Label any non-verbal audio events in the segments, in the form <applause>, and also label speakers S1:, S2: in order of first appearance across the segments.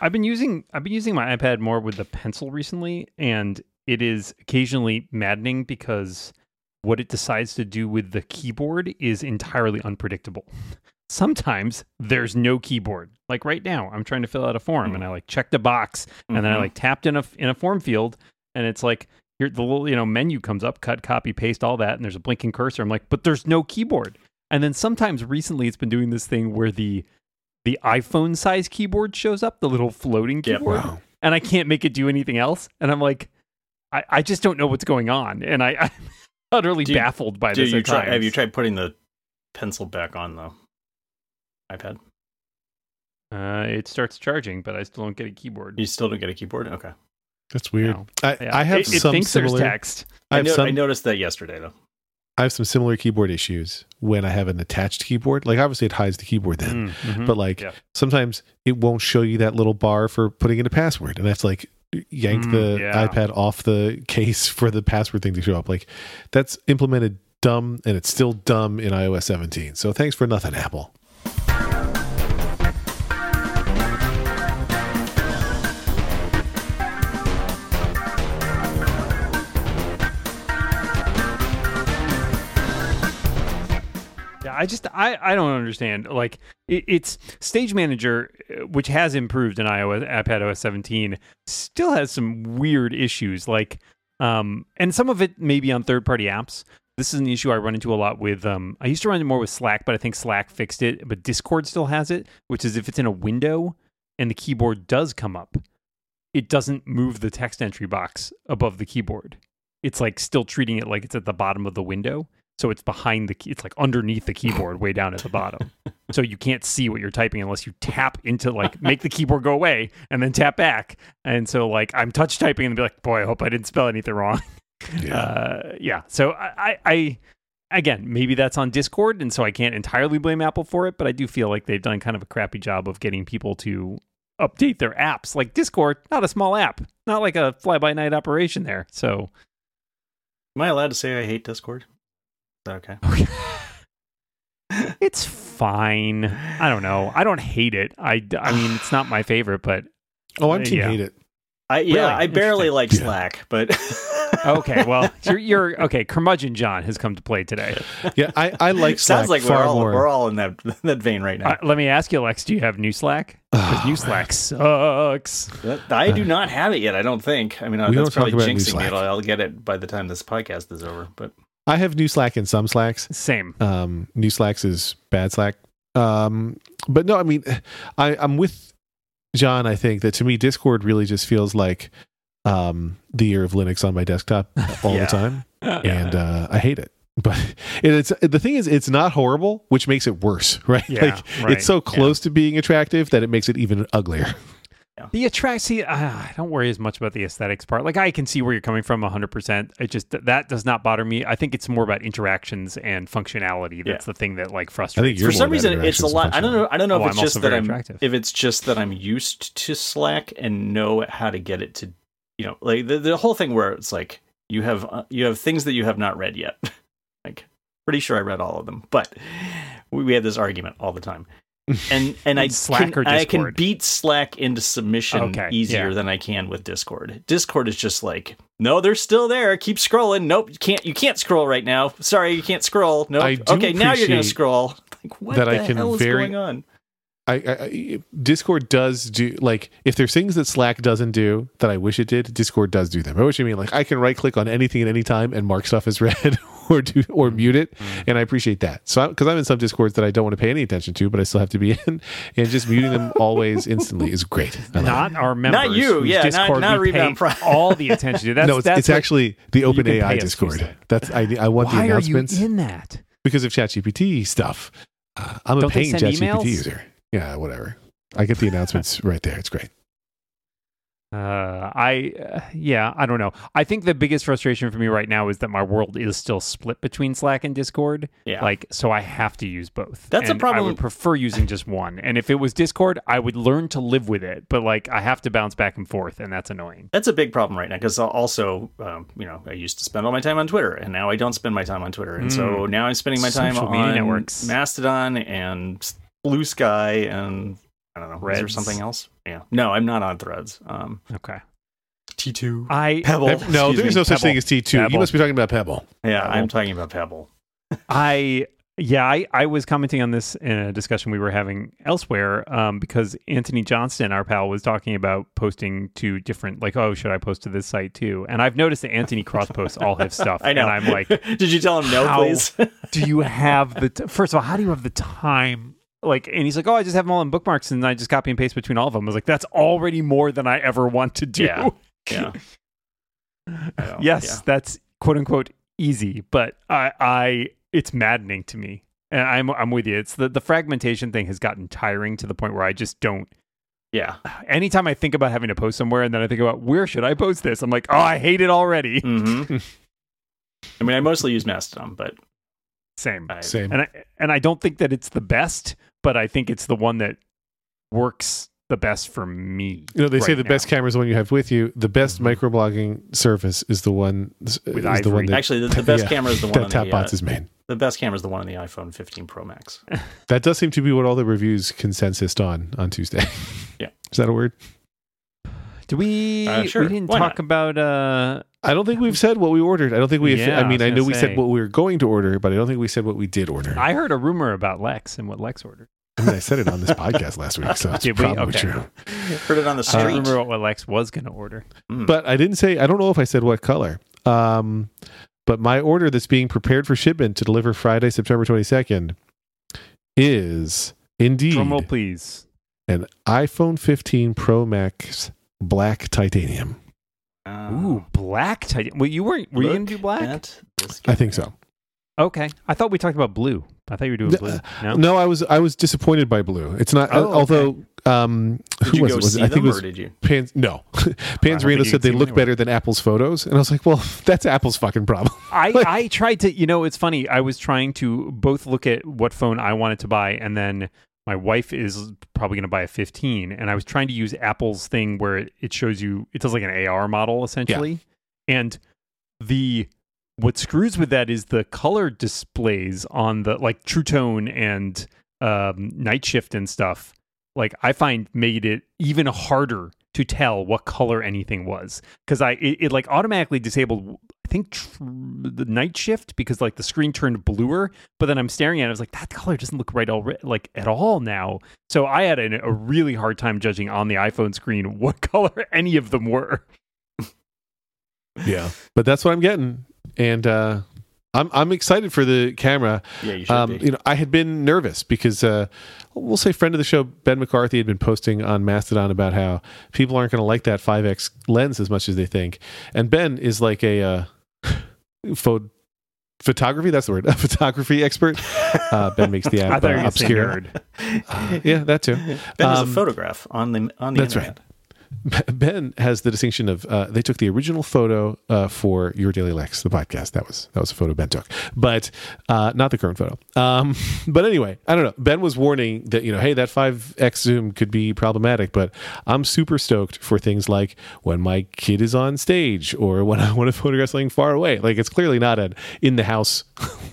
S1: I've been using I've been using my iPad more with the pencil recently, and it is occasionally maddening because what it decides to do with the keyboard is entirely unpredictable. <laughs> Sometimes there's no keyboard. Like right now, I'm trying to fill out a form,
S2: Mm.
S1: and I like checked a box, and then I
S2: Mhm.
S1: like tapped in a in a form field, and it's like here the little you know menu comes up, cut, copy, paste, all that, and there's a blinking cursor. I'm like, but there's no keyboard. And then sometimes recently, it's been doing this thing where the the iPhone size keyboard shows up, the little floating
S2: Yep.
S1: keyboard,
S3: Wow.
S1: and I can't make it do anything else. And I'm like, I, I just don't know what's going on, and I, <laughs> I'm utterly
S2: Do you-
S1: baffled by this.
S2: you
S1: at
S2: try? Have you tried putting the pencil back on the iPad?
S1: Uh, it starts charging, but I still don't get a keyboard.
S2: You still don't get a keyboard. Okay.
S3: That's weird.
S1: No.
S3: I,
S1: Yeah.
S3: I have
S1: it, it thinks
S3: similar.
S1: there's text.
S3: I
S2: I, no-
S3: some.
S2: I noticed that yesterday though.
S3: I have some similar keyboard issues when I have an attached keyboard. Like obviously it hides the keyboard then,
S1: Mm, mhm.
S3: but like
S1: Yeah.
S3: sometimes it won't show you that little bar for putting in a password, and that's like yank
S1: Mm,
S3: the
S1: yeah.
S3: iPad off the case <laughs> for the password thing to show up. Like that's implemented dumb, and it's still dumb in iOS 17. So thanks for nothing, Apple.
S1: Yeah, I just I I don't understand. Like it, it's Stage Manager, uh, which has improved in iOS iPad OS 17, still has some weird issues. Like, um, and some of it may be on third party apps. This is an issue I run into a lot with. Um, I used to run into more with Slack, but I think Slack fixed it. But Discord still has it, which is if it's in a window and the keyboard does come up, it doesn't move the text entry box above the keyboard. It's like still treating it like it's at the bottom of the window. So it's behind the key. It's like underneath the keyboard, way down at the bottom. <laughs> so you can't see what you're typing unless you tap into like make the keyboard go away and then tap back. And so like I'm touch typing and be like, boy, I hope I didn't spell anything wrong.
S3: Yeah. <laughs>
S1: Uh, yeah. So I, I, I, again, maybe that's on Discord, and so I can't entirely blame Apple for it. But I do feel like they've done kind of a crappy job of getting people to update their apps. Like Discord, not a small app, not like a fly by night operation there. So
S2: Am I allowed to say I hate Discord? Is that okay? <laughs> <laughs>
S1: it's fine. I don't know. I don't hate it. I, I mean, it's not my favorite, but
S3: oh, I'm team
S1: yeah.
S3: hate it.
S2: I yeah,
S1: Really?
S2: I barely like
S3: Yeah.
S2: Slack, but <laughs>
S1: okay. Well, you're, you're okay. Curmudgeon John has come to play today.
S3: Yeah, I, I like Slack
S2: sounds like
S3: far
S2: we're all
S3: more.
S2: we're all in that that vein right now.
S1: Uh, let me ask you, Lex. Do you have new Slack? <sighs> Because new Slack sucks.
S2: That- I do not have it yet. I don't think. I mean, uh,
S3: We
S2: that's
S3: don't talk
S2: probably
S3: about new
S2: jinxing me.
S3: Slack.
S2: I'll, I'll get it by the time this podcast is over. But
S3: I have new Slack in some Slacks.
S1: Same.
S3: Um, new Slacks is bad Slack. Um, but no, I mean, I, I'm with John. I think that to me, Discord really just feels like um, the year of Linux on my desktop <laughs> all
S2: Yeah.
S3: the time, <laughs> and uh, I hate it. But <laughs> it, it's the thing is, it's not horrible, which makes it worse, right?
S1: Yeah,
S3: like
S1: right,
S3: it's so
S1: yeah.
S3: close to being attractive that it makes it even uglier.
S1: The attract. See, uh, I don't worry as much about the aesthetics part. Like I can see where you're coming from 100. percent It just that does not bother me. I think it's more about interactions and functionality. That's the thing that like frustrates.
S3: You're
S2: for some reason, it's a lot. I don't know. I don't know
S1: Oh,
S2: if it's
S1: I'm
S2: just
S1: also
S2: that
S1: very
S2: I'm
S1: attractive.
S2: if it's just that I'm used to Slack and know how to get it to you know like the the whole thing where it's like you have uh, you have things that you have not read yet. <laughs> like pretty sure I read all of them, but we, we had this argument all the time. And <laughs> and I
S1: Slack
S2: can,
S1: or
S2: I can beat Slack into submission
S1: Okay,
S2: easier
S1: yeah.
S2: than I can with Discord. Discord is just like, no, they're still there. Keep scrolling. Nope, you can't. You can't scroll right now. Sorry, you can't scroll. Nope. Okay, now you're gonna scroll. Like what
S3: that
S2: the
S3: I can
S2: hell is
S3: very-
S2: going on?
S3: I, I, I Discord does do like if there's things that Slack doesn't do that I wish it did, Discord does do them. I wish I mean like I can right click on anything at any time and mark stuff as read <laughs> <laughs> or do or mute it, and I appreciate that. So because I'm in some Discords that I don't want to pay any attention to, but I still have to be <laughs> in, and just muting them always instantly is great. I love it.
S1: not our members.
S2: Not
S1: you,
S2: yeah, not-
S1: Discord
S2: not
S1: we pay
S2: Rebound Prime.
S1: all the attention to. <laughs> That's,
S3: no, it's,
S1: that's
S3: it's
S1: what-
S3: actually the
S1: you can pay
S3: OpenAI Discord. That's I, I want
S1: Why
S3: the
S1: are you
S3: announcements
S1: in that?
S3: because of ChatGPT stuff. Uh, I'm a
S1: Don't they
S3: paying
S1: send
S3: ChatGPT user. Yeah, whatever. I get the announcements right there. It's great.
S1: Uh, I uh, yeah, I don't know. I think the biggest frustration for me right now is that my world is still split between Slack and Discord.
S2: Yeah.
S1: Like, so I have to use both.
S2: That's a
S1: problem. I would prefer using just one. And if it was Discord, I would learn to live with it. But like, I have to bounce back and forth, and that's annoying.
S2: That's a big problem right now because also, um, you know, I used to spend all my time on Twitter, and now I don't spend my time on Twitter, and so now I'm spending my time
S1: Hmm. Social media
S2: on
S1: networks.
S2: Mastodon and Bluesky and I don't know. Is there something else? Yeah. No, I'm not on Threads. Um,
S1: Okay.
S2: T2.
S1: I
S2: Pebble.
S3: no, there's
S2: me.
S3: no such thing as T2. You must be talking about Pebble.
S2: Yeah,
S1: Pebble.
S2: I'm talking about Pebble. <laughs>
S1: I yeah, I, I was commenting on this in a discussion we were having elsewhere um, because Anthony Johnston, our pal, was talking about posting to different like, oh, should I post to this site too? And I've noticed that Anthony cross posts all his stuff. <laughs>
S2: I know.
S1: And I'm like, <laughs>
S2: did you tell him no, please?
S1: do you have the t- first of all, how do you have the time? Like, and he's like, oh, I just have them all in bookmarks, and I just copy and paste between all of them. I was like, that's already more than I ever want to do.
S2: Yeah. <laughs> yeah.
S1: Yes,
S2: yeah.
S1: that's quote unquote easy, but I, I, it's maddening to me, and I'm, I'm with you. It's the the fragmentation thing has gotten tiring to the point where I just don't.
S2: Yeah. <sighs>
S1: Anytime I think about having to post somewhere, and then I think about where should I post this, I'm like, oh, I hate it already.
S2: hmm <laughs> I mean, I mostly use Mastodon, but
S1: Same,
S2: I,
S3: Same.
S1: and I and I don't think that it's the best, but I think it's the one that works the best for me.
S3: You know, they say
S1: right
S3: the best camera is the one you have with you. The best
S1: Mhm.
S3: microblogging service is the one is the
S1: Ivory.
S3: one that,
S2: actually, the, the <laughs> best
S3: Yeah.
S2: camera is the <laughs> one
S3: that
S2: on the, uh,
S3: Tapbots is made.
S2: the best camera is the one on the iPhone 15 Pro Max.
S3: That does seem to be what all the reviews consensus on on Tuesday.
S2: Yeah. <laughs>
S3: is that a word?
S1: Do we?
S2: Uh, sure.
S1: We didn't
S2: Why
S1: talk
S2: not?
S1: about. uh
S3: I don't think we've said what we ordered. I don't think we.
S1: Yeah,
S3: I mean,
S1: I
S3: I, know
S1: gonna
S3: we
S1: say.
S3: said what we were going to order, but I don't think we said what we did order. I,
S1: I heard a rumor about Lex and what Lex ordered.
S3: I mean, I said it on this podcast last week, so it's <laughs>
S1: Did we?
S3: probably
S1: Okay.
S3: true.
S2: Heard it on the
S1: I
S2: street.
S1: don't remember what Lex was going to order.
S2: Mm.
S3: But I didn't say. I don't know if I said what color. Um, but my order that's being prepared for shipment to deliver Friday, September twenty second, is indeed
S1: Drum roll, please.
S3: an iPhone 15 Pro Max black titanium.
S2: Uh,
S1: Ooh, black titanium. Well, you weren't. Were you gonna do black?
S3: I think so.
S1: Okay, I thought we talked about blue. I thought you were doing blue. No.
S3: No, I was I was disappointed by blue. It's not.
S1: Oh, okay.
S3: although, um,
S2: Did
S3: who
S2: you
S3: was
S2: go
S3: it? Was
S2: see
S3: it? I think it was
S2: or did you?
S3: Pans. No, <laughs> <laughs>
S1: Panzarino
S3: said they look
S1: them
S3: better than Apple's photos, and I was like, well, <laughs> that's Apple's fucking problem.
S1: I,
S3: Like-
S1: I tried to, you know, it's funny. I was trying to both look at what phone I wanted to buy, and then my wife is probably going to buy a 15, and I was trying to use Apple's thing where it, it shows you, it does like an AR model essentially, and the what screws with that is the color displays on the like True Tone and um, Night Shift and stuff. Like I find made it even harder to tell what color anything was because I it, it like automatically disabled think tr- the night shift because like the screen turned bluer, but then I'm staring at it. I was like, that color doesn't look right already, like at all now. So I had a, a really hard time judging on the iPhone screen <laughs> what color any of them were.
S3: Yeah, but that's what I'm getting, and uh, I'm I'm excited for the camera.
S2: Yeah, you should
S3: Um,
S2: be.
S3: you know, I had been nervous because uh, we'll say friend of the show Ben McCarty had been posting on Mastodon about how people aren't going to like that 5x lens as much as they think, and Ben is like a uh, pho- photography. That's the word, <laughs> a photography expert. Uh, ben makes the <laughs>
S1: I
S3: app
S1: thought
S3: uh,
S1: were going to say
S3: obscure. Uh, yeah, that too.
S2: Ben
S3: um,
S2: a photograph on the on the
S3: that's right. <laughs> Ben has the distinction of uh, they took the original photo uh, for Your Daily Lex, the podcast. That was that was a photo Ben took, but uh, not the current photo. Um, <laughs> but anyway, I don't know. Ben was warning that you know, hey, that five x zoom could be problematic. But I'm super stoked for things like when my kid is on stage or when I <laughs> want to photograph something far away. Like it's clearly not an in the house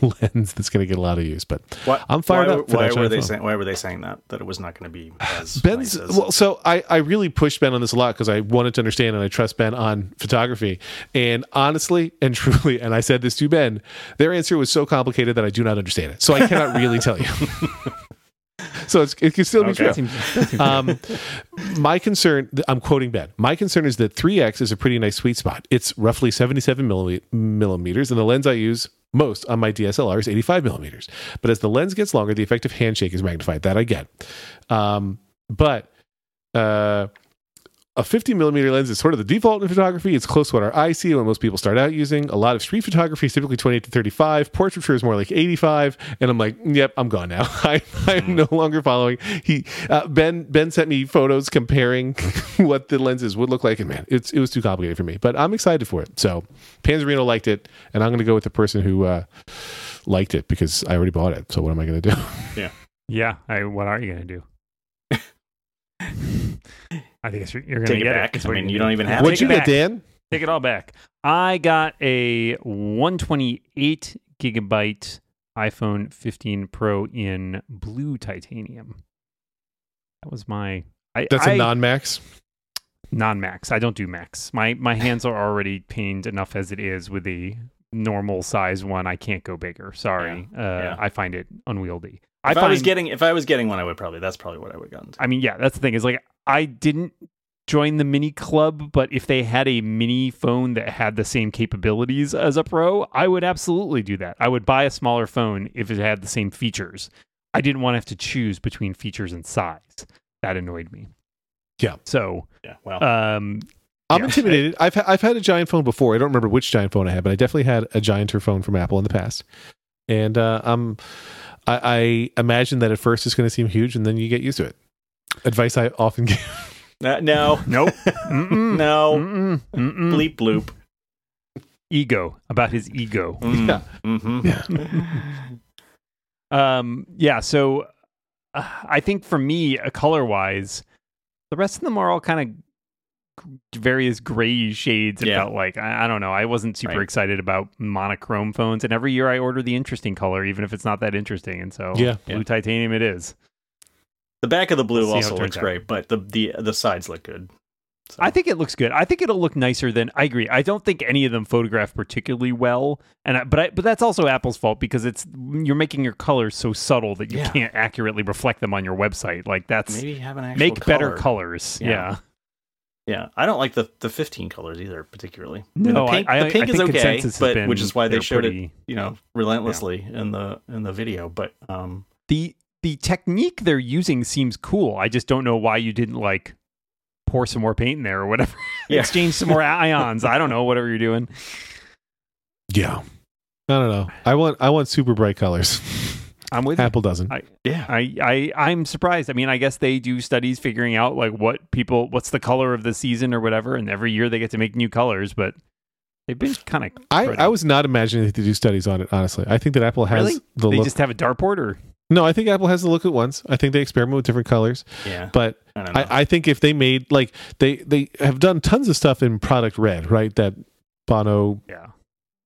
S3: lens that's going to get a lot of use. But
S2: Why,
S3: I'm fired
S2: why,
S3: up. For
S2: Why were they
S3: phone.
S2: saying? Why were they saying that? That it was not going to be as
S3: Ben's
S2: nice as-
S3: well, so I, I really pushed Ben on this a lot because I wanted to understand and I trust Ben on photography. And honestly and truly, and I said this to Ben, their answer was so complicated that I do not understand it. So I cannot really tell you. <laughs> so it's, it can still be
S2: Okay.
S3: true.
S1: That seems- that seems
S3: Um, my concern, I'm quoting Ben. My concern is that 3x is a pretty nice sweet spot. It's roughly 77 millimeters, and the lens I use most on my DSLR is 85 millimeters. But as the lens gets longer, the effective handshake is magnified. That I get. Um, but uh, a 50 millimeter lens is sort of the default in photography. It's close to what our eyes see when most people start out using. A lot of street photography is typically 28 to 35. Portraiture is more like 85. And I'm like, yep, I'm gone now. I, <laughs> I'm no longer following. He uh, Ben Ben sent me photos comparing <laughs> what the lenses would look like, and man, it's it was too complicated for me. But I'm excited for it. So Panzarino liked it, and I'm going to go with the person who uh, liked it because I already bought it. So what am I going to do? <laughs>
S1: Yeah, yeah. I, what are you going to do? I think it's, you're going to
S2: Take it
S1: get
S2: back.
S1: It's
S2: I mean,
S1: you're
S2: you
S1: gonna
S2: don't even have
S3: What'd you get. Dan?
S1: Take it all back. I got a 128 gigabyte iPhone 15 Pro in blue titanium. That was my. I,
S3: That's a
S1: I-
S3: non-max.
S1: non-max. I don't do max. My my hands are already pained enough as it is with the normal size one. I can't go bigger. Sorry. Uh,
S2: Yeah.
S1: I find it unwieldy.
S2: If I, was getting if I was getting one, I would probably that's probably what I would have gotten. To.
S1: I mean, yeah, that's the thing. Is like I didn't join the mini club, but if they had a mini phone that had the same capabilities as a pro, I would absolutely do that. I would buy a smaller phone if it had the same features. I didn't want to have to choose between features and size. That annoyed me.
S3: Yeah.
S1: So,
S2: Yeah. Well,
S1: um,
S3: I'm
S1: Yeah.
S3: intimidated. I've ha- I've had a giant phone before. I don't remember which giant phone I had, but I definitely had a gianter phone from Apple in the past. And uh, I'm I, I imagine that at first it's going to seem huge, and then you get used to it. Advice I often give.
S2: Uh, no,
S1: nope. Mm-mm. <laughs>
S2: no,
S1: Mm-mm. Mm-mm.
S2: bleep bloop.
S1: Ego about his ego.
S2: Mm,
S3: Yeah.
S2: mhm. <laughs>
S1: Um, yeah. So uh, I think for me, uh, color wise, the rest of them are all kind of various gray shades. It
S2: Yeah.
S1: felt like I, I don't know. I wasn't super
S2: Right.
S1: excited about monochrome phones, and every year I order the interesting color, even if it's not that interesting. And so,
S3: Yeah.
S1: blue
S2: Yeah.
S1: titanium it is.
S2: The back of the blue
S1: We'll it
S2: also
S1: turns
S2: looks
S1: out.
S2: great, but the the the sides look good. So,
S1: I think it looks good. I think it'll look nicer than I agree. I don't think any of them photograph particularly well, and I, but I, but that's also Apple's fault because it's you're making your colors so subtle that you
S2: Yeah.
S1: can't accurately reflect them on your website. Like that's
S2: maybe have an actual
S1: make better
S2: color.
S1: colors.
S2: Yeah.
S1: Yeah.
S2: Yeah, I don't like the the 15 colors either particularly.
S1: No,
S2: the pink,
S1: I, I,
S2: the pink
S1: I
S2: is okay, but
S1: been
S2: which is why they
S1: they're
S2: showed it, you know, relentlessly in the in the video. But um,
S1: The the technique they're using seems cool. I just don't know why you didn't like pour some more paint in there or whatever. <laughs>
S2: Yeah.
S1: Exchange some more <laughs> ions. I don't know. Whatever you're doing.
S3: Yeah. I don't know. I want I want super bright colors. <laughs>
S1: I'm with you.
S3: Apple doesn't.
S2: yeah,
S1: I, I I'm surprised. I mean, I guess they do studies figuring out like what people what's the color of the season or whatever, and every year they get to make new colors, but they've been kind of
S3: I, I was not imagining that they do studies on it. Honestly, I think that Apple has
S1: Really?
S3: the
S1: they
S3: look.
S1: just have a dartboard or
S3: no, I think Apple has the look at once. I think they experiment with different colors,
S2: yeah.
S3: but
S2: I.
S3: I, I think if they made like they they have done tons of stuff in product red, right? That Bono
S1: yeah,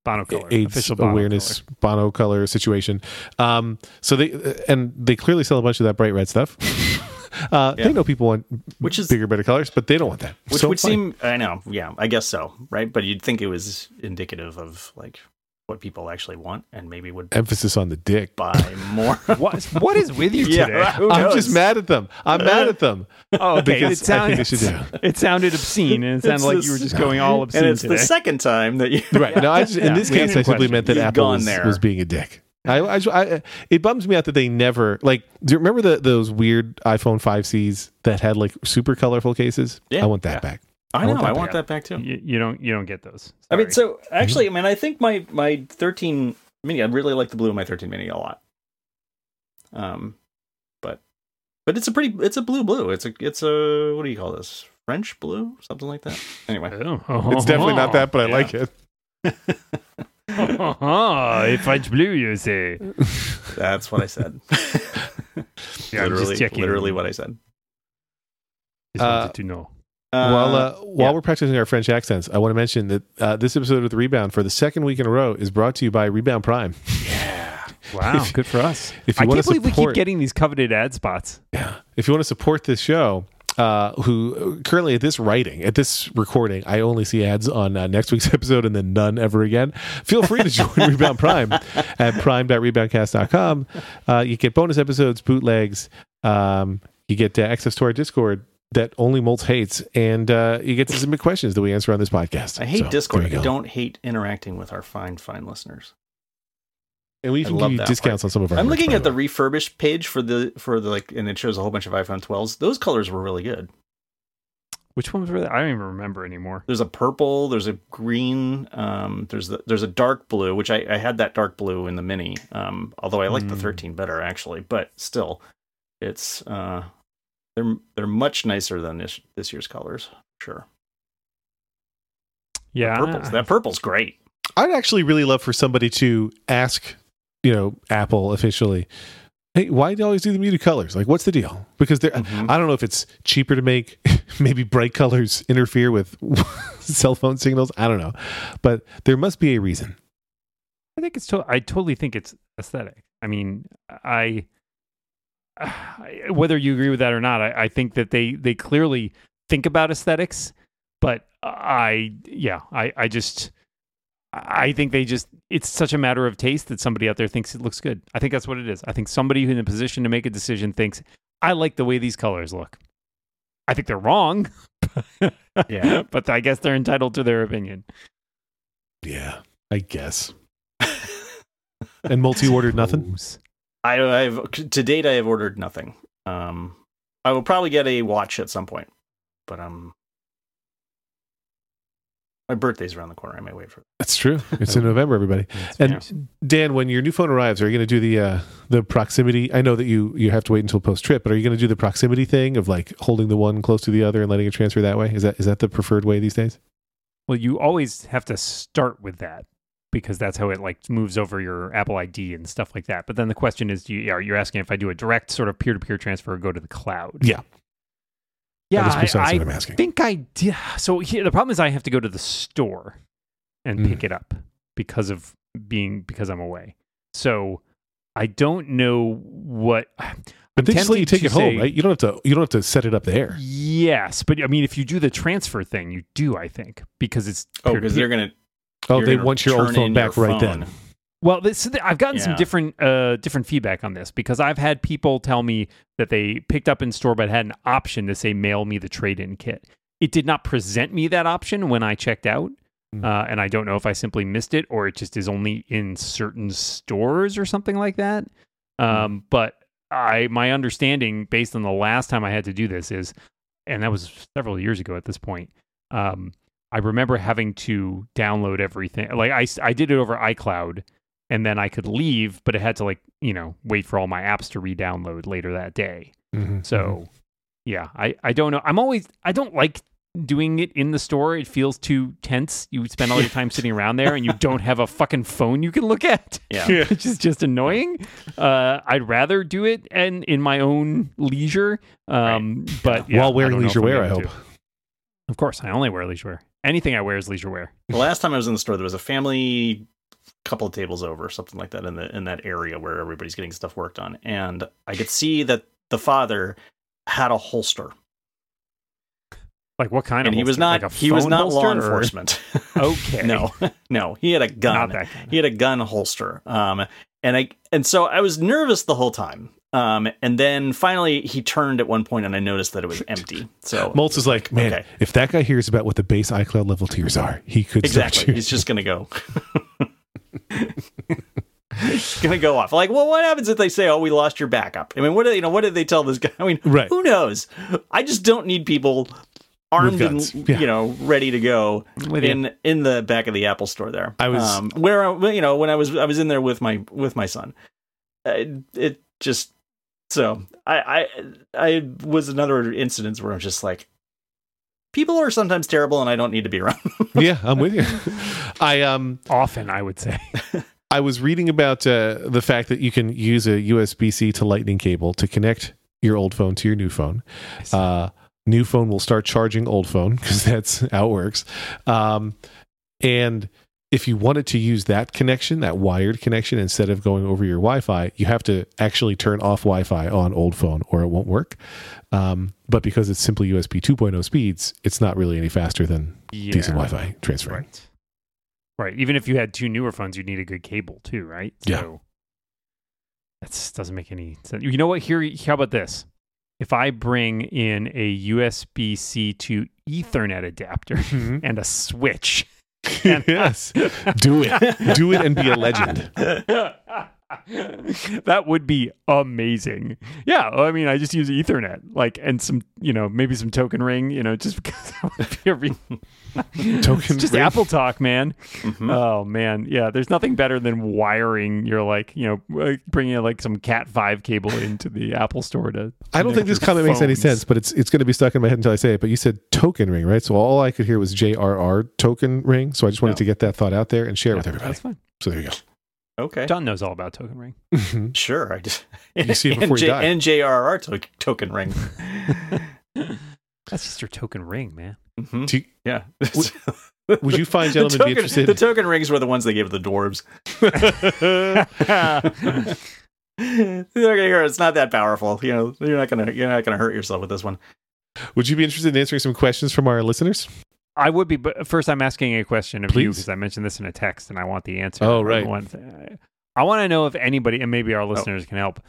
S1: Bono color,
S3: AIDS
S1: official Bono
S3: awareness
S1: color.
S3: Bono color situation. Um, so they and they clearly sell a bunch of that bright red stuff. <laughs> uh,
S2: Yeah.
S3: They know people want
S2: Which is-
S3: bigger, better colors, but they don't want that.
S2: Which
S3: So
S2: would
S3: fine.
S2: seem, I know, yeah, I guess so, right? But you'd think it was indicative of like what people actually want, and maybe would
S3: emphasis on the dick.
S2: buy <laughs> more.
S1: What what is with you <laughs> today?
S2: who
S3: I'm just mad at them. I'm mad at them <laughs>
S1: Oh, okay. It
S3: because I think
S1: sounded it sounded obscene, and it sounded like
S2: this-
S1: you were just going all obscene
S2: and it's
S1: today.
S2: the second time that you.
S3: Right. No, I just, in
S1: Yeah,
S3: this case, I simply meant that
S2: You've
S3: Apple
S2: gone
S3: was,
S2: there.
S3: was being a dick. I, I, I- it bums me out that they never like. Do you remember the, those weird iPhone 5Cs that had like super colorful cases?
S2: Yeah.
S3: I want that
S1: Yeah.
S3: back.
S2: I
S3: I want
S2: know. I want
S1: back.
S2: that back too.
S1: you, you don't you don't get those.
S2: I mean, so actually, I mean, I think my my 13 mini, I really like the blue of my 13 mini a lot. Um, but but it's a pretty, it's a blue blue. It's a it's a what do you call this? French blue, something like that. Anyway,
S1: Oh.
S3: It's definitely not that, but I
S2: Yeah.
S3: like it. <laughs>
S1: a French blue, you say? <laughs>
S2: that's what I said. <laughs>
S1: Yeah, I'm just
S2: literally,
S1: checking.
S2: literally what I said.
S1: Just
S3: Uh,
S1: wanted to know.
S3: While uh, while
S2: yeah.
S3: we're practicing our French accents, I want to mention that uh, this episode of the Rebound for the second week in a row is brought to you by Rebound Prime.
S2: yeah, <laughs>
S1: Wow,
S3: if-
S1: good for us.
S3: if you
S1: I
S3: wanna
S1: can't believe we keep getting these coveted ad spots.
S3: Yeah. If you want to support this show, uh, who currently at this writing, at this recording, I only see ads on uh, next week's <laughs> episode and then none ever again. Feel free to <laughs> join Rebound Prime at prime.reboundcast.com. Uh, you get bonus episodes, bootlegs. Um, you get uh, access to our Discord that only Moltz hates, and uh, you get to submit questions that we answer on this podcast.
S2: I hate
S3: So,
S2: Discord. I don't hate interacting with our fine, fine listeners.
S3: And we
S2: I
S3: can give you
S2: that
S3: discounts on some of our.
S2: I'm
S3: merch,
S2: looking at the
S3: way.
S2: refurbished page for the for the like, and it shows a whole bunch of iPhone 12s. Those colors were really good.
S1: Which ones were they? I don't even remember anymore.
S2: There's a purple, there's a green, um, there's the, there's a dark blue, which I, I had that dark blue in the mini. Um, although I like the
S1: Hmm.
S2: 13 better actually, but still, it's uh, they're they're much nicer than this this year's colors. Sure,
S1: Yeah,
S2: purples. That purple's great.
S3: I'd actually really love for somebody to ask, you know, Apple officially, hey, why do you always do the muted colors? Like, what's the deal? Because they're,
S2: Mhm.
S3: I don't know if it's cheaper to make <laughs> maybe bright colors interfere with <laughs> cell phone signals. I don't know, but there must be a reason.
S1: I think it's to- I totally think it's aesthetic. I mean, I <sighs> whether you agree with that or not, I, I think that they they clearly think about aesthetics, but I yeah, I I just I think they just it's such a matter of taste that somebody out there thinks it looks good. I think that's what it is. I think somebody who's in a position to make a decision thinks I like the way these colors look. I think they're wrong. <laughs>
S2: Yeah.
S1: but I guess they're entitled to their opinion.
S3: Yeah, I guess. <laughs> and Moltz ordered nothing.
S1: Gross.
S2: I, I've to date I have ordered nothing. Um, I will probably get a watch at some point, but um, my birthday's around the corner. I may wait for. It.
S3: That's true. <laughs> It's in November, everybody. And
S2: Yeah.
S3: Dan, when your new phone arrives, are you going to do the uh, the proximity? I know that you you have to wait until post trip, but are you going to do the proximity thing of like holding the one close to the other and letting it transfer that way? Is that is that the preferred way these days?
S1: Well, you always have to start with that because that's how it like moves over your Apple ID and stuff like that. But then the question is, do you, are you asking if I do a direct sort of peer to peer transfer or go to the cloud?
S3: Yeah.
S1: yeah.
S3: that is
S1: I-
S3: precisely
S1: I,
S3: what I'm asking.
S1: think I did. <sighs> So here, the problem is I have to go to the store and
S3: Mm.
S1: pick it up because of being because I'm away. So I don't know what. <sighs>
S3: But they just let you take it
S1: to
S3: home,
S1: say-
S3: right? You don't have to you don't have to set it up there.
S1: Yes, but I mean, if you do the transfer thing, you do. I think because it's
S2: Oh, because they're gonna.
S3: Oh,
S2: you're
S3: they want your old phone back
S2: your
S3: right then.
S1: Well, this, I've gotten some different uh, different feedback on this because I've had people tell me that they picked up in store but had an option to say mail me the trade in kit. It did not present me that option when I checked out,
S3: Mm.
S1: uh, and I don't know if I simply missed it or it just is only in certain stores or something like that. Um, but I my understanding based on the last time I had to do this is, and that was several years ago at this point. Um, I remember having to download everything. Like I, I did it over iCloud, and then I could leave, but it had to like you know wait for all my apps to re-download later that day.
S3: Mhm.
S1: So yeah, I I don't know. I'm always I don't like doing it in the store. It feels too tense. You spend all your time sitting around there, and you <laughs> don't have a fucking phone you can look at.
S2: Yeah. <laughs>
S1: which is just annoying. Uh, I'd rather do it and in my own leisure. Um, but yeah,
S3: While wearing
S1: I don't know if
S3: leisure wear, I hope.
S1: to. Of course, I only wear leisure wear. Anything I wear is leisure wear.
S2: The last time I was in the store, there was a family couple of tables over, something like that, in the in that area where everybody's getting stuff worked on, and I could see that the father had a holster,
S1: Like what kind
S2: and
S1: of?
S2: he was not
S1: Like
S2: he was not law
S1: holster, or-
S2: enforcement. <laughs>
S1: Okay,
S2: no, no, he had a gun.
S1: kind.
S2: he had a gun holster um and i and so i was nervous the whole time um and then finally he turned at one point and i noticed that it was empty so
S3: Moltz is like, man,
S2: Okay.
S3: if that guy hears about what the base iCloud level tiers are, he could
S2: exactly
S3: you.
S2: he's just gonna go gonna go off like well what happens if they say oh we lost your backup i mean what did you know what did they tell this guy i mean
S3: Right.
S2: who knows i just don't need people armed and
S3: Yeah.
S2: you know ready to go
S1: With you.
S2: in in the back of the Apple store there.
S3: I was-
S2: um, where I- you know when I was I was in there with my with my son. Uh, it just so I I I was another incident where I'm just like people are sometimes terrible and I don't need to be around. <laughs>
S3: yeah, I'm with you. I um
S1: Often, I would say. <laughs> <laughs>
S3: I was reading about uh, the fact that you can use a USB C to Lightning cable to connect your old phone to your new phone. Uh, new phone will start charging old phone because that's how it works. Um, and if you wanted to use that connection, that wired connection, instead of going over your Wi Fi, you have to actually turn off Wi Fi on old phone or it won't work. Um, but because it's simply USB 2.0 speeds, it's not really any faster than
S1: Yeah.
S3: decent Wi Fi transfer.
S1: Right. Right. Even if you had two newer phones, you'd need a good cable too, right?
S3: Yeah.
S1: That doesn't make any sense. You know what? Here, how about this? If I bring in a USB C to Ethernet adapter and a switch, <laughs>
S3: yes. Do it. Do it and be a legend. <laughs> <laughs>
S1: that would be amazing. Yeah, I mean, I just use Ethernet, like, and some, you know, maybe some token ring, you know, <laughs> just because that would be a re- <laughs>
S3: Token
S1: just
S3: ring?
S1: AppleTalk, man.
S2: Mhm.
S1: Oh man, yeah. There's nothing better than wiring your like, you know, bringing like some Cat five cable into the Apple Store to.
S3: I don't think this comment makes any sense, but it's it's going to be stuck in my head until I say it. But you said token ring, right? So all I could hear was JRR token ring. So I just wanted
S2: No.
S3: to get that thought out there and share it with everybody.
S1: That's fine.
S3: So there you
S2: okay.
S1: Don knows all about token ring.
S3: go. <laughs>
S2: Sure, I just <laughs>
S3: You see it before
S2: and
S3: you die.
S2: and JRR to- token ring. <laughs>
S1: That's just your token ring, man.
S2: Mhm.
S3: Do you-
S2: Yeah.
S3: would you find
S2: the
S3: gentlemen
S2: token,
S3: be interested?
S2: the token rings were the ones they gave the dwarves. They're it's not that powerful. You know, you're not gonna you're not gonna hurt yourself with this one.
S3: Would you be interested in answering some questions from our listeners?
S1: I would be, but first I'm asking a question of you because I mentioned this in a text and I want the answer.
S3: Oh, right.
S1: I want to know if anybody, and maybe our listeners can help.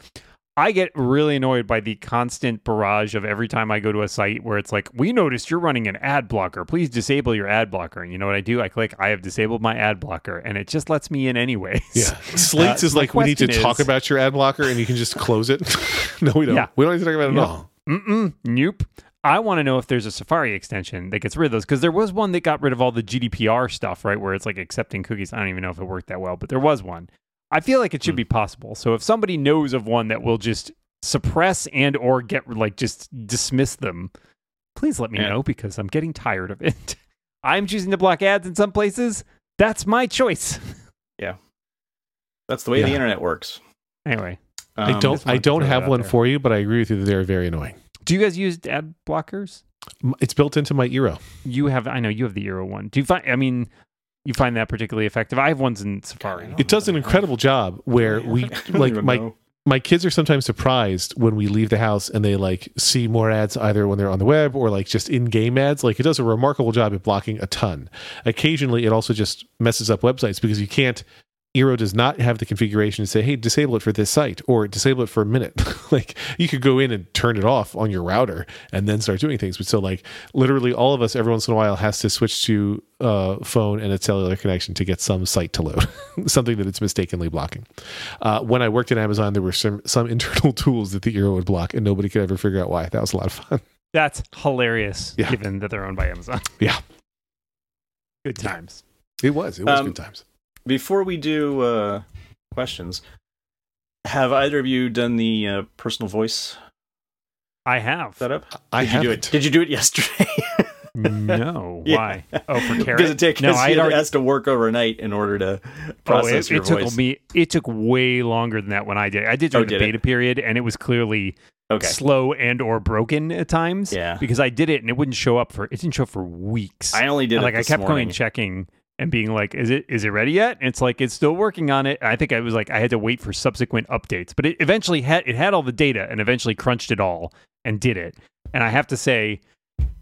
S1: I get really annoyed by the constant barrage of every time I go to a site where it's like, we noticed you're running an ad blocker. Please disable your ad blocker. And you know what I do? I click, I have disabled my ad blocker, and it just lets me in anyways.
S3: Yeah. <laughs> Slates
S1: Uh,
S3: is like we need to
S1: question
S3: talk about your ad blocker and you can just close it. <laughs> no, we don't.
S1: Yeah.
S3: We don't need to talk about it
S1: Yeah.
S3: at all.
S1: Mm-mm, nope. I want to know if there's a Safari extension that gets rid of those because there was one that got rid of all the GDPR stuff, right? Where it's like accepting cookies. I don't even know if it worked that well, but there was one. I feel like it should
S3: Hmm.
S1: be possible. So if somebody knows of one that will just suppress and or get like just dismiss them, please let me
S2: Yeah.
S1: know because I'm getting tired of it. <laughs> I'm choosing to block ads in some places. That's my choice. <laughs> Yeah.
S2: That's the way the internet works.
S1: Anyway,
S3: I
S2: Um,
S3: don't I don't have one
S1: there.
S3: for you, but I agree with you that they're very annoying.
S1: Do you guys use ad blockers?
S3: It's built into my Eero.
S1: You have, I know you have the Eero one. Do you find? I mean, you find that particularly effective? I have ones in Safari.
S3: It does an incredible job where we <laughs> like my
S2: know.
S3: my kids are sometimes surprised when we leave the house and they like see more ads either when they're on the web or like just in-game ads like it does a remarkable job at blocking a ton occasionally it also just messes up websites because you can't Eero does not have the configuration to say, hey, disable it for this site or disable it for a minute. <laughs> like you could go in and turn it off on your router and then start doing things. But so like literally all of us every once in a while has to switch to uh, phone and a cellular connection to get some site to load, <laughs> something that it's mistakenly blocking. Uh, when I worked at Amazon, there were some, some <laughs> internal tools that the Eero would block and nobody could ever figure out why. That was a lot of fun.
S1: That's hilarious,
S3: Yeah.
S1: given that they're owned by Amazon.
S3: Yeah.
S1: Good times.
S3: It was. It was
S2: Um,
S3: good times.
S2: Before we do uh, questions, have either of you done the uh, personal voice
S1: I have.
S2: setup?
S3: I
S2: Did you do
S3: haven't.
S2: it? Did you do it yesterday?
S1: No. <laughs>
S2: Yeah.
S1: Why? Oh, for Carrot?
S2: Because it takes
S1: no, I
S2: it
S1: had already.
S2: has to work overnight in order to
S1: Oh,
S2: process
S1: it,
S2: your
S1: it took
S2: voice.
S1: me. It took way longer than that when I did. I did
S2: Oh,
S1: during the
S2: did it?
S1: beta period, and it was clearly
S2: okay.
S1: slow and or broken at times.
S2: Yeah.
S1: Because I did it, and it wouldn't show up for. It didn't show up for weeks.
S2: I only did
S1: And,
S2: it
S1: like I kept
S2: morning.
S1: going and checking and being like, "Is it is it ready yet?" And it's like it's still working on it. I think I was like I had to wait for subsequent updates, but it eventually had it had all the data and eventually crunched it all and did it. And I have to say,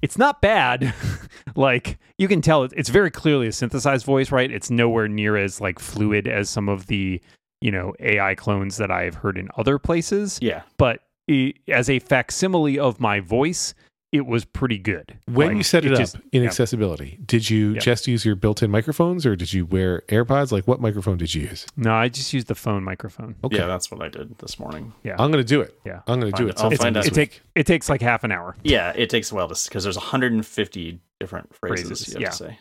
S1: it's not bad. <laughs> like you can tell, it's very clearly a synthesized voice, right? It's nowhere near as like fluid as some of the you know AI clones that I've heard in other places.
S2: Yeah.
S1: But eh, as a facsimile of my voice, it was pretty good.
S3: When
S1: Like,
S3: you set it,
S1: just-
S3: up in
S1: yeah.
S3: accessibility, did you
S1: Yeah.
S3: just use your built-in microphones, or did you wear AirPods? Like, what microphone did you use?
S1: No, I just used the phone microphone.
S3: Okay,
S2: Yeah, that's what I did this morning.
S3: Yeah, I'm going to do it.
S1: Yeah.
S3: I'm going to
S2: Find
S3: do
S2: it.
S3: it.
S2: I'll
S3: sometime
S2: find
S3: this
S2: out.
S1: it take it takes like half an hour.
S2: Yeah, it takes a while to because there's 150 different phrases,
S1: Phrases,
S2: you have
S1: yeah.
S2: to say.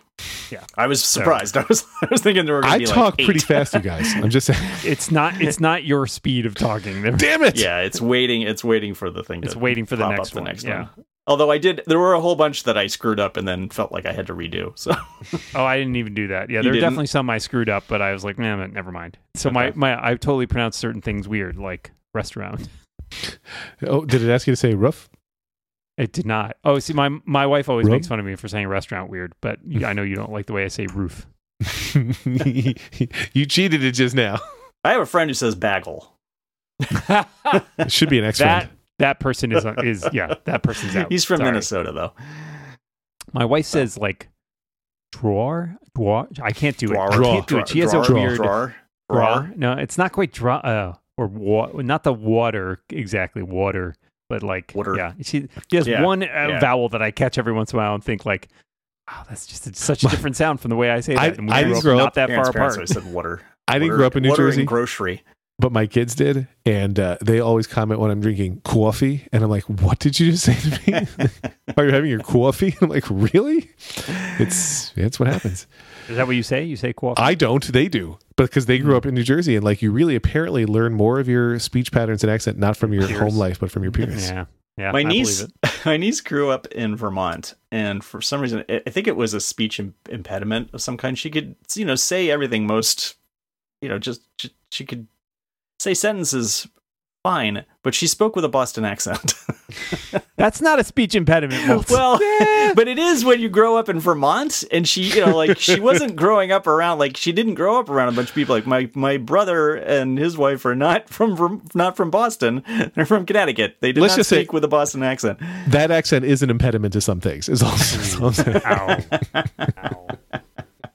S1: Yeah.
S2: I was surprised. <laughs> I was I was thinking there were going
S3: I
S2: be
S3: talk
S2: like
S3: pretty fast, you guys. I'm just saying. <laughs>
S1: It's not it's not your speed of talking. <laughs>
S3: Damn it!
S2: Yeah, it's waiting. It's waiting for the thing.
S1: It's
S2: to
S1: waiting for the next
S2: up the
S1: one,
S2: next
S1: yeah.
S2: one. Although I did, there were a whole bunch that I screwed up and then felt like I had to redo. So <laughs>
S1: Oh, I didn't even do that. Yeah, there were definitely some I screwed up, but I was like, nah, never mind. So my
S2: Okay.
S1: my I totally pronounced certain things weird, like restaurant. <laughs>
S3: Oh, did it ask you to say roof?
S1: It did not. Oh, see, my my wife always
S3: Rub?
S1: makes fun of me for saying restaurant weird, but I know you don't like the way I say roof. <laughs>
S3: you cheated it just now.
S2: I have a friend who says bagel.
S3: It should be an X
S1: that
S3: friend.
S1: That person is <laughs> is yeah, that person's out.
S2: He's from
S1: Sorry.
S2: Minnesota though.
S1: My wife says like drawer, drawer. I can't do it. I
S3: Drawer.
S1: can't do it. She has
S2: drawer,
S1: a weird
S2: drawer.
S1: drawer. No, it's not quite draw. Uh, or wa- not the water exactly water, but like
S2: Water.
S1: Yeah, she, she has
S2: Yeah,
S1: one uh,
S2: yeah.
S1: vowel that I catch every once in a while and think like, wow, that's just a, such a different sound from the way I say that.
S3: I-
S1: and we
S3: I
S1: grew
S3: didn't
S1: up
S3: grow
S1: not
S3: up-
S1: that far
S2: parents
S1: apart.
S2: I said water. <laughs>
S3: I didn't
S2: Water-
S3: grow up in New
S2: water
S3: Jersey,
S2: And grocery.
S3: But my kids did, and uh, they always comment when I'm drinking coffee, and I'm like, "What did you just say to me? <laughs> Are you having your coffee?" <laughs> I'm like, "Really?" It's it's what happens.
S1: Is that what you say? You say coffee?
S3: I don't. They do, but because they grew up in New Jersey, and like you really apparently learn more of your speech patterns and accent not from your
S1: Peers.
S3: home life, but from your peers.
S1: yeah, yeah.
S2: my
S1: I
S2: niece,
S1: it. <laughs>
S2: my niece grew up in Vermont, and for some reason, I I think it was a speech impediment of some kind. She could, you know, say everything most, you know, just she, she could say sentences fine, but she spoke with a Boston accent. <laughs>
S1: That's not a speech impediment. Milt.
S2: well, <laughs> but it is when you grow up in Vermont, and she, you know, like she wasn't growing up around, like she didn't grow up around a bunch of people. Like my my brother and his wife are not from Ver- not from Boston; they're from Connecticut. They did
S3: Let's
S2: not
S3: just say-
S2: speak with a Boston accent.
S3: That accent is an impediment to some things. Is all, is all
S1: Ow. Ow.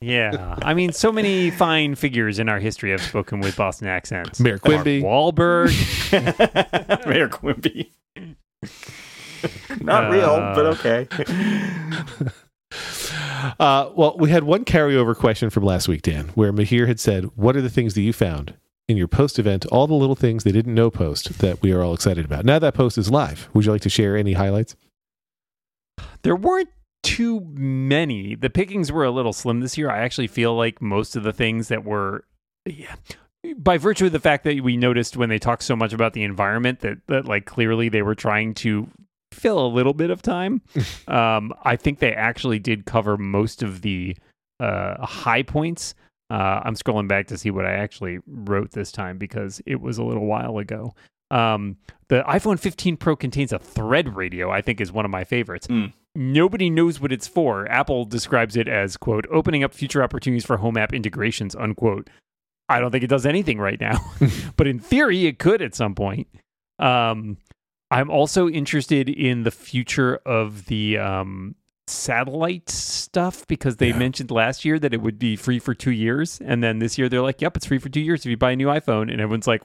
S1: Yeah, I mean, so many fine figures in our history have spoken with Boston accents.
S3: Mayor Quimby.
S1: Mark Wahlberg. <laughs>
S2: Mayor Quimby. <laughs> Not real,
S1: Uh.
S2: but okay. <laughs>
S3: Uh, well, we had one carryover question from last week, Dan, where Mahir had said, "What are the things that you found in your post event? All the little things they didn't know post that we are all excited about." Now that post is live, would you like to share any highlights?
S1: there weren't too many. The pickings were a little slim this year. I actually feel like most of the things that were, yeah, by virtue of the fact that we noticed when they talked so much about the environment that that like clearly they were trying to fill a little bit of time. <laughs> um, I think they actually did cover most of the uh, high points. Uh, I'm scrolling back to see what I actually wrote this time because it was a little while ago. Um, the iPhone 15 Pro contains a thread radio. I think is one of my favorites.
S2: Hmm.
S1: Nobody knows what it's for. Apple describes it as quote opening up future opportunities for home app integrations unquote. I don't think it does anything right now, <laughs> but in theory, it could at some point. Um, I'm also interested in the future of the um, satellite stuff because they
S3: Yeah.
S1: mentioned last year that it would be free for two years, and then this year they're like, "Yep, it's free for two years if you buy a new iPhone," and everyone's like.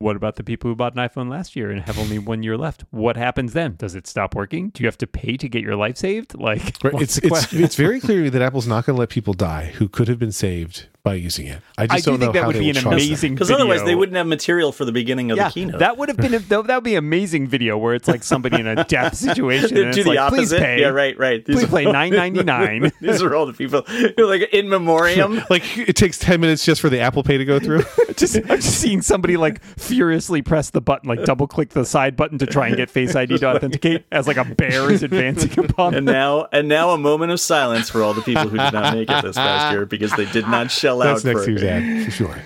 S1: What about the people who bought an iPhone last year and have only <laughs> one year left? What happens then? Does it stop working? Do you have to pay to get your life saved? Like,
S3: Right, It's
S1: the
S3: it's it's very clear that Apple's not going to let people die who could have been saved by using it. I just
S1: I do
S3: don't
S1: think
S3: know
S1: that
S3: how
S1: would be an
S3: trust that.
S1: amazing
S2: Because otherwise, they wouldn't have material for the beginning of
S1: yeah,
S2: the keynote.
S1: that would have been a, <laughs> that would be an amazing video where it's like somebody in a <laughs> death situation and
S2: do
S1: it's
S2: the
S1: like, please
S2: opposite.
S1: pay,
S2: Yeah, right, right. These
S1: please
S2: are-
S1: play nine ninety nine. <laughs>
S2: These are all the people who like in memoriam.
S3: Like it takes ten minutes just for the Apple Pay to go through.
S1: just I'm just seeing somebody like furiously press the button, like double click the side button to try and get Face ID to authenticate, as like a bear is advancing upon
S2: And
S1: them.
S2: now, and now, a moment of silence for all the people who did not make it this past year because they did not shell out
S3: That's next
S2: for
S3: year's ad for sure.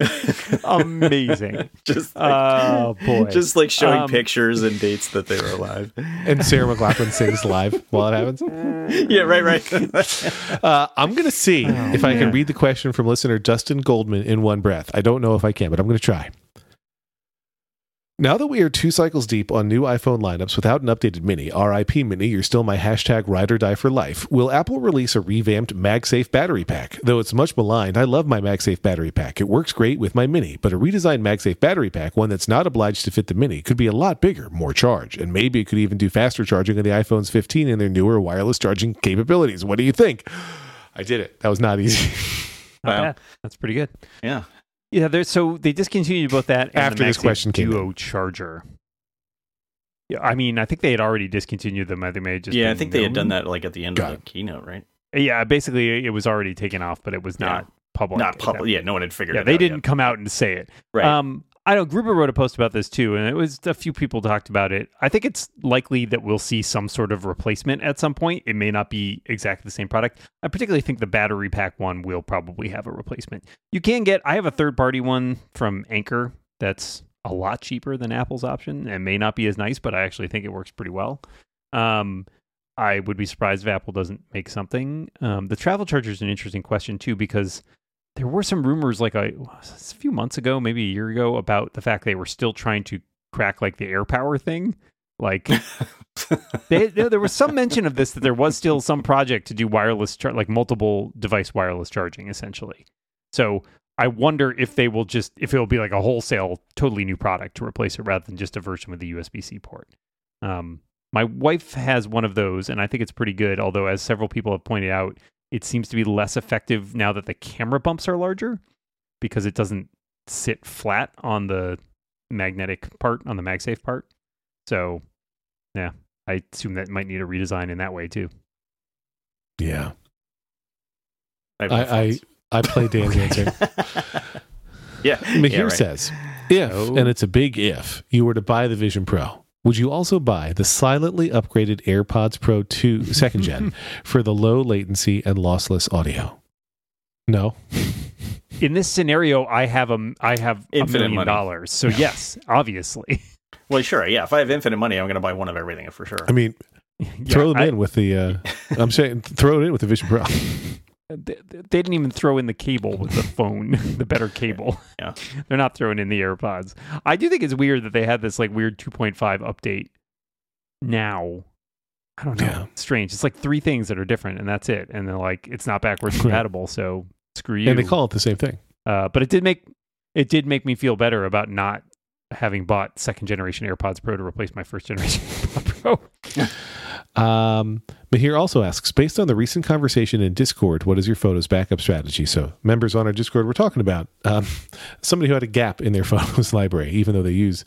S3: <laughs>
S1: Amazing.
S2: just like,
S1: Oh boy.
S2: just like showing
S1: Um,
S2: pictures and dates that they were alive.
S3: And Sarah McLachlan sings live while it happens. <laughs>
S2: yeah, right, right. <laughs>
S3: Uh, I'm going to see
S1: Oh,
S3: if I can read the question from listener Justin Goldman in one breath. I don't know if I can, but I'm going to try. Now that we are two cycles deep on new iPhone lineups without an updated Mini, RIP Mini, you're still my hashtag ride or die for life. Will Apple release a revamped MagSafe battery pack? Though it's much maligned, I love my MagSafe battery pack. It works great with my Mini, but a redesigned MagSafe battery pack, one that's not obliged to fit the Mini, could be a lot bigger, more charge, and maybe it could even do faster charging on the iPhones 15 and their newer wireless charging capabilities. What do you think? I did it. That was not easy.
S1: Not <laughs>
S2: Wow.
S1: bad. That's pretty good.
S2: Yeah.
S1: Yeah, there's so they discontinued both that and
S3: After
S1: the
S3: this
S1: MagSafe
S3: question came
S1: Duo charger. Yeah, I mean, I think they had already discontinued them. I think they had just
S2: yeah, I think they had done that like at the end
S3: Got
S2: of the keynote, right?
S1: Yeah, basically, it was already taken off, but it was
S2: Yeah.
S1: not public.
S2: Not public. Yeah, no one had figured
S1: Yeah,
S2: it
S1: they didn't
S2: yet.
S1: come out and say it.
S2: Right.
S1: Um, I know Gruber wrote a post about this too, and it was a few people talked about it. I think it's likely that we'll see some sort of replacement at some point. It may not be exactly the same product. I particularly think the battery pack one will probably have a replacement. You can get. I have a third party one from Anker that's a lot cheaper than Apple's option and may not be as nice, but I actually think it works pretty well. Um, I would be surprised if Apple doesn't make something. Um, the travel charger is an interesting question too because there were some rumors like a, a few months ago, maybe a year ago, about the fact they were still trying to crack like the AirPower thing. Like <laughs> they, there was some mention of this that there was still some project to do wireless, char- like multiple device wireless charging, essentially. So I wonder if they will just if it will be like a wholesale, totally new product to replace it rather than just a version with the USB C port. Um, my wife has one of those, and I think it's pretty good. Although, as several people have pointed out, it seems to be less effective now that the camera bumps are larger because it doesn't sit flat on the magnetic part on the MagSafe part. So, yeah, I assume that might need a redesign in that way too.
S3: Yeah.
S2: I,
S3: I, I. I play Dan's <laughs> answer. <laughs>
S2: yeah,
S3: Mahir
S2: yeah, right.
S3: says, if,
S1: Oh.
S3: and it's a big if, you were to buy the Vision Pro, would you also buy the silently upgraded AirPods Pro 2 second gen <laughs> for the low latency and lossless audio? No. <laughs>
S1: in this scenario, I have a I have a
S2: Infinite
S1: million
S2: money.
S1: dollars. So yes, obviously. <laughs>
S2: Well, sure, yeah. If I have infinite money, I'm going to buy one of everything for sure.
S3: I mean,
S1: Yeah,
S3: throw them
S1: I-
S3: in with the. Uh, I'm saying, throw it in with the Vision Pro.
S1: They, they didn't even throw in the cable with the phone, <laughs> the better cable.
S2: Yeah. <laughs>
S1: They're not throwing in the AirPods. I do think it's weird that they had this like weird 2.5 update now. I don't know.
S3: Yeah.
S1: It's strange. It's like three things that are different and that's it. And they're like, it's not backwards <laughs> compatible. So screw you.
S3: and they call it the same thing.
S1: uh, but it did make, it did make me feel better about not having bought second generation AirPods Pro to replace my first generation AirPod Pro.
S3: Um, Mahir also asks, based on the recent conversation in Discord, what is your photos backup strategy? So, members on our Discord were talking about um, <laughs> somebody who had a gap in their <laughs> photos library, even though they use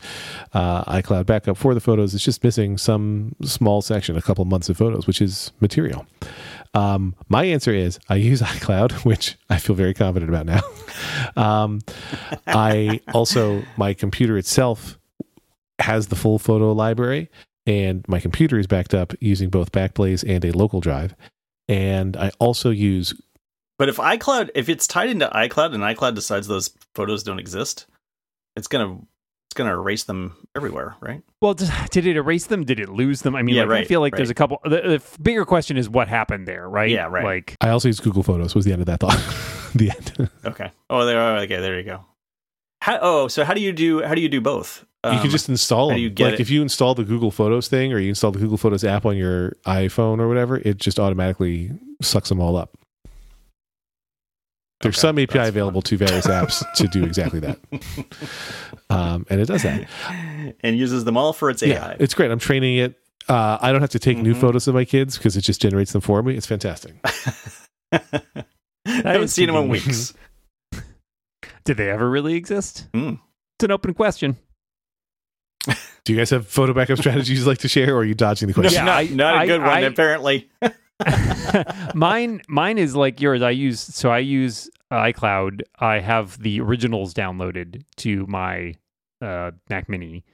S3: uh, iCloud backup for the photos, it's just missing some small section, a couple months of photos, which is material. Um, my answer is I use <laughs> iCloud, which I feel very confident about now. um, I also, my computer itself has the full photo library and my computer is backed up using both Backblaze and a local drive. And I also use
S2: But if iCloud, if it's tied into iCloud and iCloud decides those photos don't exist, it's gonna it's gonna erase them everywhere, right?
S1: Well, did, did it erase them? Did it lose them? I mean,
S2: Yeah,
S1: like, I feel like
S2: right.
S1: there's a couple. The, the bigger question is what happened there, right?
S2: Yeah, right.
S1: Like,
S3: I also use Google Photos was the end of that thought. <laughs> the end.
S2: Okay. Oh, there. are Okay, there you go. How, oh, so how do you do? How do you do both?
S3: You
S2: Um,
S3: can just install
S2: how
S3: them.
S2: do you get
S3: like
S2: it?
S3: if you install the Google Photos thing or you install the Google Photos app on your iPhone or whatever, it just automatically sucks them all up. There's
S2: Okay,
S3: some API
S2: that's
S3: available to various apps to do exactly that. <laughs> Um, and it does that.
S2: and uses them all for its
S3: Yeah,
S2: AI.
S3: it's great. I'm training it. Uh, I don't have to take new
S2: Mhm.
S3: photos of my kids because it just generates them for me. It's fantastic. <laughs>
S2: I haven't seen them in weeks. <laughs>
S1: did they ever really exist?
S2: Hmm.
S1: It's an open question.
S3: Do you guys have photo backup <laughs> strategies you'd like to share, or are you dodging the
S2: No,
S3: question?
S1: Yeah,
S2: not,
S1: I-
S2: not a
S1: I-
S2: good one,
S1: I-
S2: apparently. <laughs> <laughs>
S1: mine, mine is like yours. I use so I use iCloud. I have the originals downloaded to my uh, Mac Mini,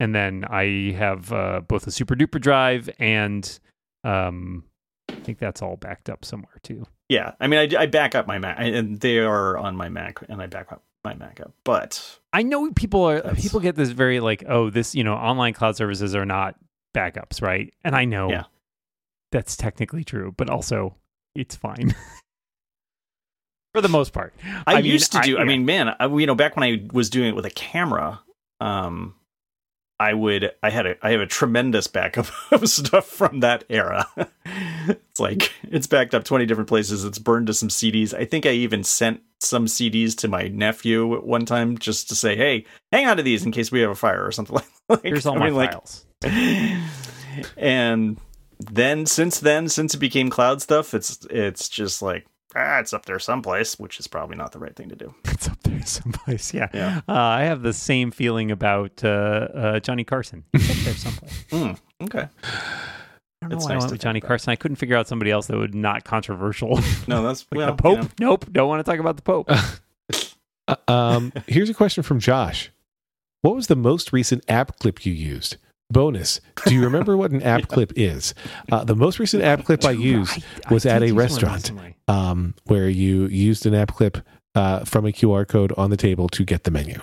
S1: and then I have uh, both a SuperDuper drive and um, I think that's all backed up somewhere too.
S2: Yeah, I mean, I, I back up my Mac, and they are on my Mac, and I back up my Mac up. But
S1: I know people are
S2: That's-
S1: people get this very like, oh, this you know, online cloud services are not backups, right? And I know
S2: Yeah.
S1: that's technically true, but also it's fine <laughs> for the <sighs> most part.
S2: I,
S1: I mean,
S2: used to
S1: I-
S2: do. I,
S1: yeah.
S2: mean, man, I, you know, back when I was doing it with a camera, um, I would. I had a. I have a tremendous backup <laughs> of stuff from that era. <laughs> it's like it's backed up twenty different places. It's burned to some CDs. I think I even sent some CDs to my nephew at one time just to say, "Hey, hang on to these in case we have a fire or something <laughs> like."
S1: Here's all
S2: I
S1: my
S2: mean, like,
S1: files.
S2: and then since then, since it became cloud stuff, it's it's just like ah, it's up there someplace, which is probably not the right thing to do. <laughs>
S1: It's up there someplace. Yeah.
S2: Yeah.
S1: Uh, I have the same feeling about uh, uh, Johnny Carson. It's up there someplace. <laughs>
S2: Hmm, okay.
S1: I don't know
S2: It's
S1: why I
S2: nice
S1: went
S2: to
S1: with Johnny
S2: about.
S1: Carson. I couldn't figure out somebody else that would not controversial. <laughs>
S2: No, that's
S1: like
S2: well,
S1: the Pope.
S2: you know.
S1: Nope. Don't want to talk about the Pope.
S3: Uh, um, here's a question from Josh. What was the most recent app clip you used? Bonus. Do you remember what an app <laughs> clip is? Uh, the most recent app clip I used
S1: I
S3: was at a restaurant. um, where you used an app clip uh, from a QR code on the table to get the menu.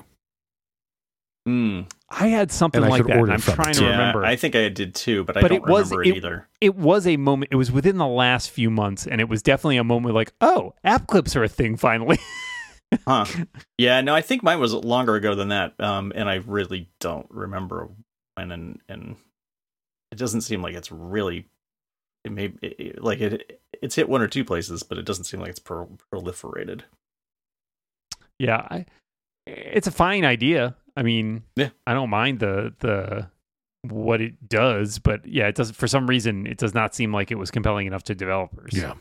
S2: Hmm.
S1: I had something
S3: And I
S1: like
S3: could
S1: that. I'm
S3: from it,
S1: trying
S3: too.
S1: to
S2: Yeah,
S1: remember.
S2: I think I did too, but I don't
S1: it was-
S2: remember it,
S1: it-
S2: either.
S1: it was a moment. It was within the last few months, and it was definitely a moment like, oh, app clips are a thing finally.
S2: Huh. <laughs> Yeah, no, I think mine was longer ago than that. Um, and I really don't remember when and and it doesn't seem like it's really it may it, it- like it it's hit one or two places, but it doesn't seem like it's pro- proliferated.
S1: yeah, I, it's a fine idea. I mean,
S2: Yeah.
S1: I don't mind the the what it does, but yeah, it does. For some reason, it does not seem like it was compelling enough to developers. Yeah.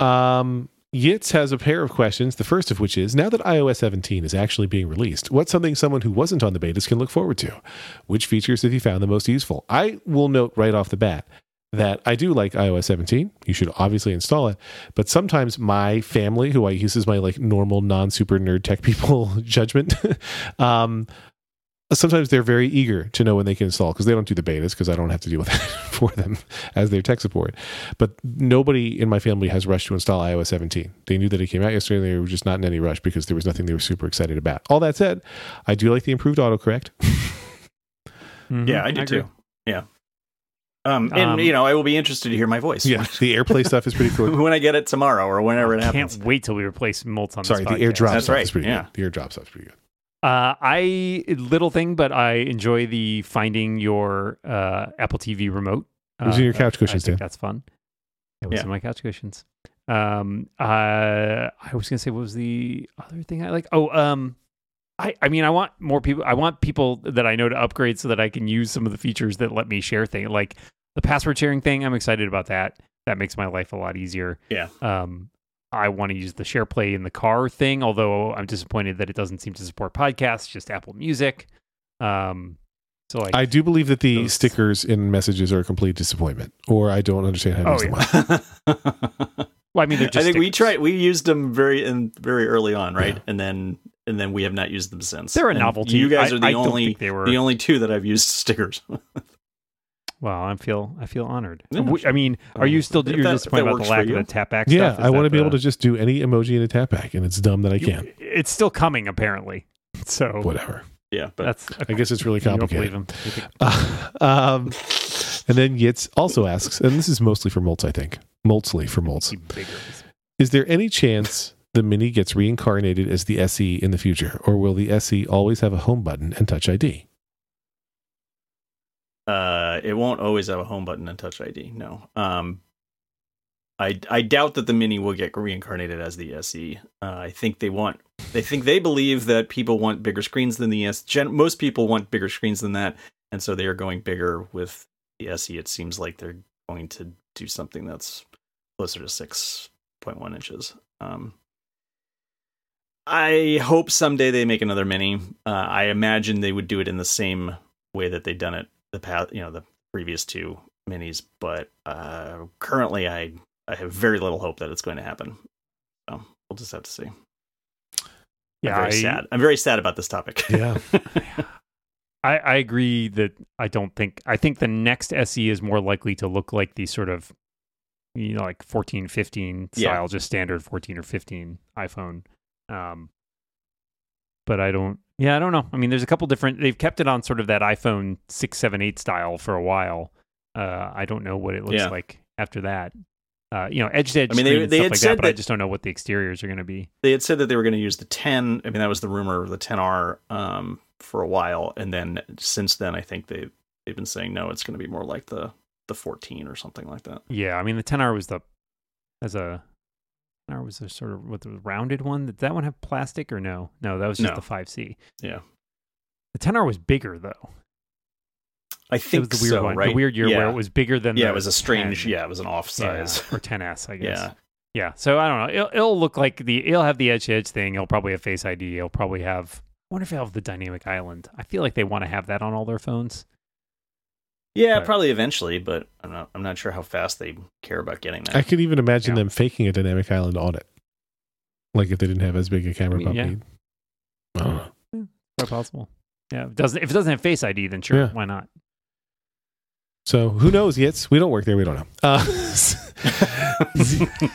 S3: Um, Yitz has a pair of questions. The first of which is now that iOS 17 is actually being released, what's something someone who wasn't on the betas can look forward to? Which features have you found the most useful? I will note right off the bat that I do like iOS 17. You should obviously install it. But sometimes my family, who I use as my like normal non super nerd tech people <laughs> judgment, <laughs> um, sometimes they're very eager to know when they can install because they don't do the betas because I don't have to deal with <laughs> that for them as their tech support. But nobody in my family has rushed to install iOS 17. They knew that it came out yesterday. and They were just not in any rush because there was nothing they were super excited about. All that said, I do like the improved autocorrect. <laughs>
S1: Mhm,
S2: Yeah, I do
S1: agree.
S2: too. Yeah. Um, and
S1: Um,
S2: you know, I will be interested to hear my voice.
S3: yeah, the AirPlay stuff is pretty <laughs> cool.
S2: when I get it tomorrow or whenever it happens.
S1: I can't wait till we replace Moltz on the side.
S3: Sorry,
S1: this
S3: the. AirDrop
S2: That's
S3: stuff
S2: right,
S3: is pretty
S2: yeah.
S3: good. The AirDrop stuff is pretty good.
S1: Uh, I little thing, but I enjoy the finding your uh, Apple TV remote.
S3: It was in your
S1: Uh,
S3: couch
S1: I
S3: cushions,
S1: think
S3: Dan.
S1: that's fun. It was
S2: Yeah.
S1: in my couch cushions. Um, uh, I was gonna say what was the other thing I like? Oh, um, I I mean I want more people. I want people that I know to upgrade so that I can use some of the features that let me share things like the password sharing thing. I'm excited about that. That makes my life a lot easier.
S2: Yeah.
S1: Um, I want to use the SharePlay in the car thing, although I'm disappointed that it doesn't seem to support podcasts, just Apple Music. Um, so like,
S3: I do believe that the
S1: Those-
S3: stickers in messages are a complete disappointment, or I don't understand how to
S1: Oh,
S3: use them
S1: yeah.
S3: well. <laughs>
S1: well, I mean, they're
S2: I
S1: just.
S2: think we tried. We used them very in very early on, right?
S3: Yeah.
S2: And then and then we have not used them since.
S1: They're a
S2: And
S1: novelty.
S2: You guys are the
S1: I don't
S2: only
S1: they were.
S2: the only two that I've used <laughs> stickers.
S1: Well, I feel I feel honored.
S2: Yeah,
S1: W- I mean, are you still you're
S2: that-
S1: disappointed about the lack of
S2: you.
S1: the tap back
S3: yeah,
S1: stuff?
S3: I want to be able to just do any emoji in a tap back, and it's dumb that I can't.
S1: It's still coming, apparently. <laughs> So
S3: Whatever.
S2: yeah, but
S1: that's.
S3: I guess it's really
S1: you don't believe
S3: complicated.
S1: him. You <laughs>
S3: um, and then Yitz also asks, and this is mostly for Moltz, I think. Moltzly for Moltz. Is there any chance the Mini gets reincarnated as the SE in the future, or will the SE always have a home button and Touch ID?
S2: Uh, it won't always have a home button and Touch ID. No. Um, I I doubt that the Mini will get reincarnated as the SE. Uh, I think they want. They think they believe that people want bigger screens than the S. Gen- most people want bigger screens than that, and so they are going bigger with the SE. It seems like they're going to do something that's closer to six point one inches. Um, I hope someday they make another mini. Uh, I imagine they would do it in the same way that they've done it the past, you know, the previous two minis. But uh, currently, I I have very little hope that it's going to happen. So we'll just have to see.
S1: Yeah,
S2: I'm very
S1: I,
S2: sad. I'm very sad about this topic. <laughs>
S3: Yeah. <laughs>
S1: I, I agree that I don't think I think the next SE is more likely to look like the sort of you know like 14 15
S2: Yeah.
S1: style just standard 14 or 15 iPhone um but I don't yeah I don't know I mean there's a couple different they've kept it on sort of that iPhone 6 7 8 style for a while uh I don't know what it looks
S2: Yeah.
S1: like after that uh you know edge to edge
S2: I mean, they- they had
S1: like
S2: said
S1: that but I just don't know what the exteriors are going to be
S2: they had said that they were going to use the 10. I mean, that was the rumor of the 10R um, for a while, and then since then, I think they they've been saying no, it's going to be more like the the 14 or something like that.
S1: Yeah, I mean the 10R was the as a 10R was a sort of what the rounded one. Did that one have plastic or no? No, that was just
S2: No.
S1: the 5C.
S2: Yeah.
S1: The 10R was bigger though.
S2: I think It
S1: was the weird
S2: so,
S1: one,
S2: right?
S1: the weird year
S2: yeah.
S1: where it was bigger than
S2: yeah, it was a strange.
S1: 10.
S2: Yeah, it was an off
S1: Yeah,
S2: size.
S1: or 10S, I <laughs> guess.
S2: Yeah.
S1: Yeah. So I don't know. It'll, it'll look like the it'll have the edge to edge thing. It'll probably have Face ID. It'll probably have. I wonder if it'll have the dynamic island. I feel like they want to have that on all their phones.
S2: Yeah,
S1: But-
S2: probably eventually, but I'm not. I'm not sure how fast they care about getting that.
S3: I could even imagine
S1: Yeah.
S3: them faking a dynamic island on it. Like if they didn't have as big a camera
S1: I mean,
S3: bump
S1: yeah.
S3: need. I don't know.
S1: Quite possible. Yeah. If it doesn't if it doesn't have Face ID, then sure,
S3: Yeah.
S1: why not?
S3: So who knows? Yet we don't work there. We don't know. <laughs> Uh, <laughs>